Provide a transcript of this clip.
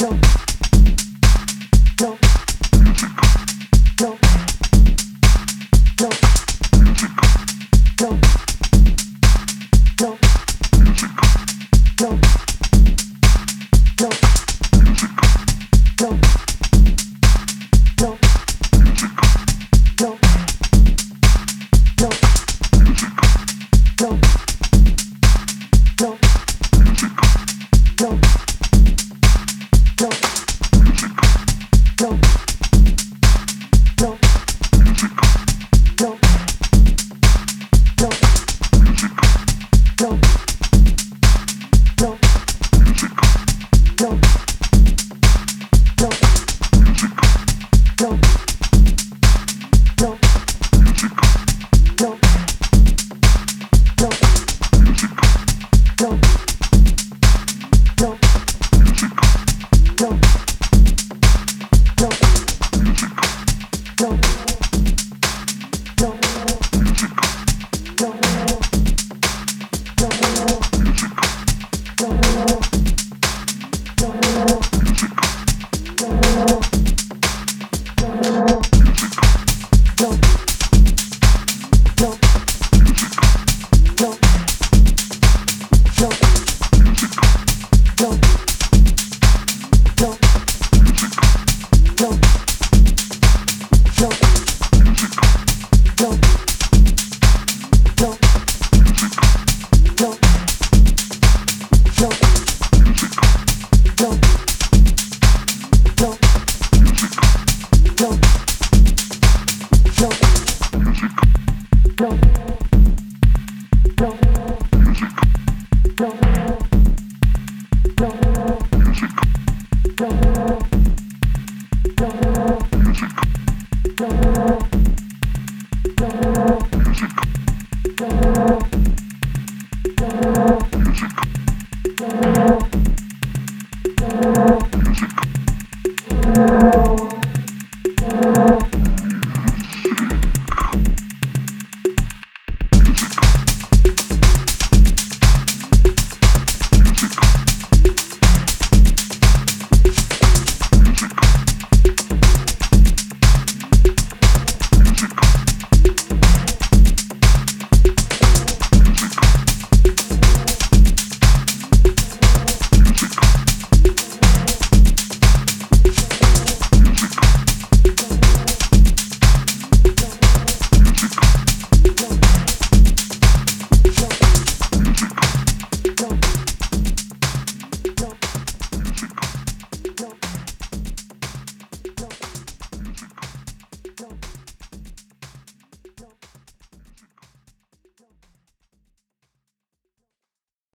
No.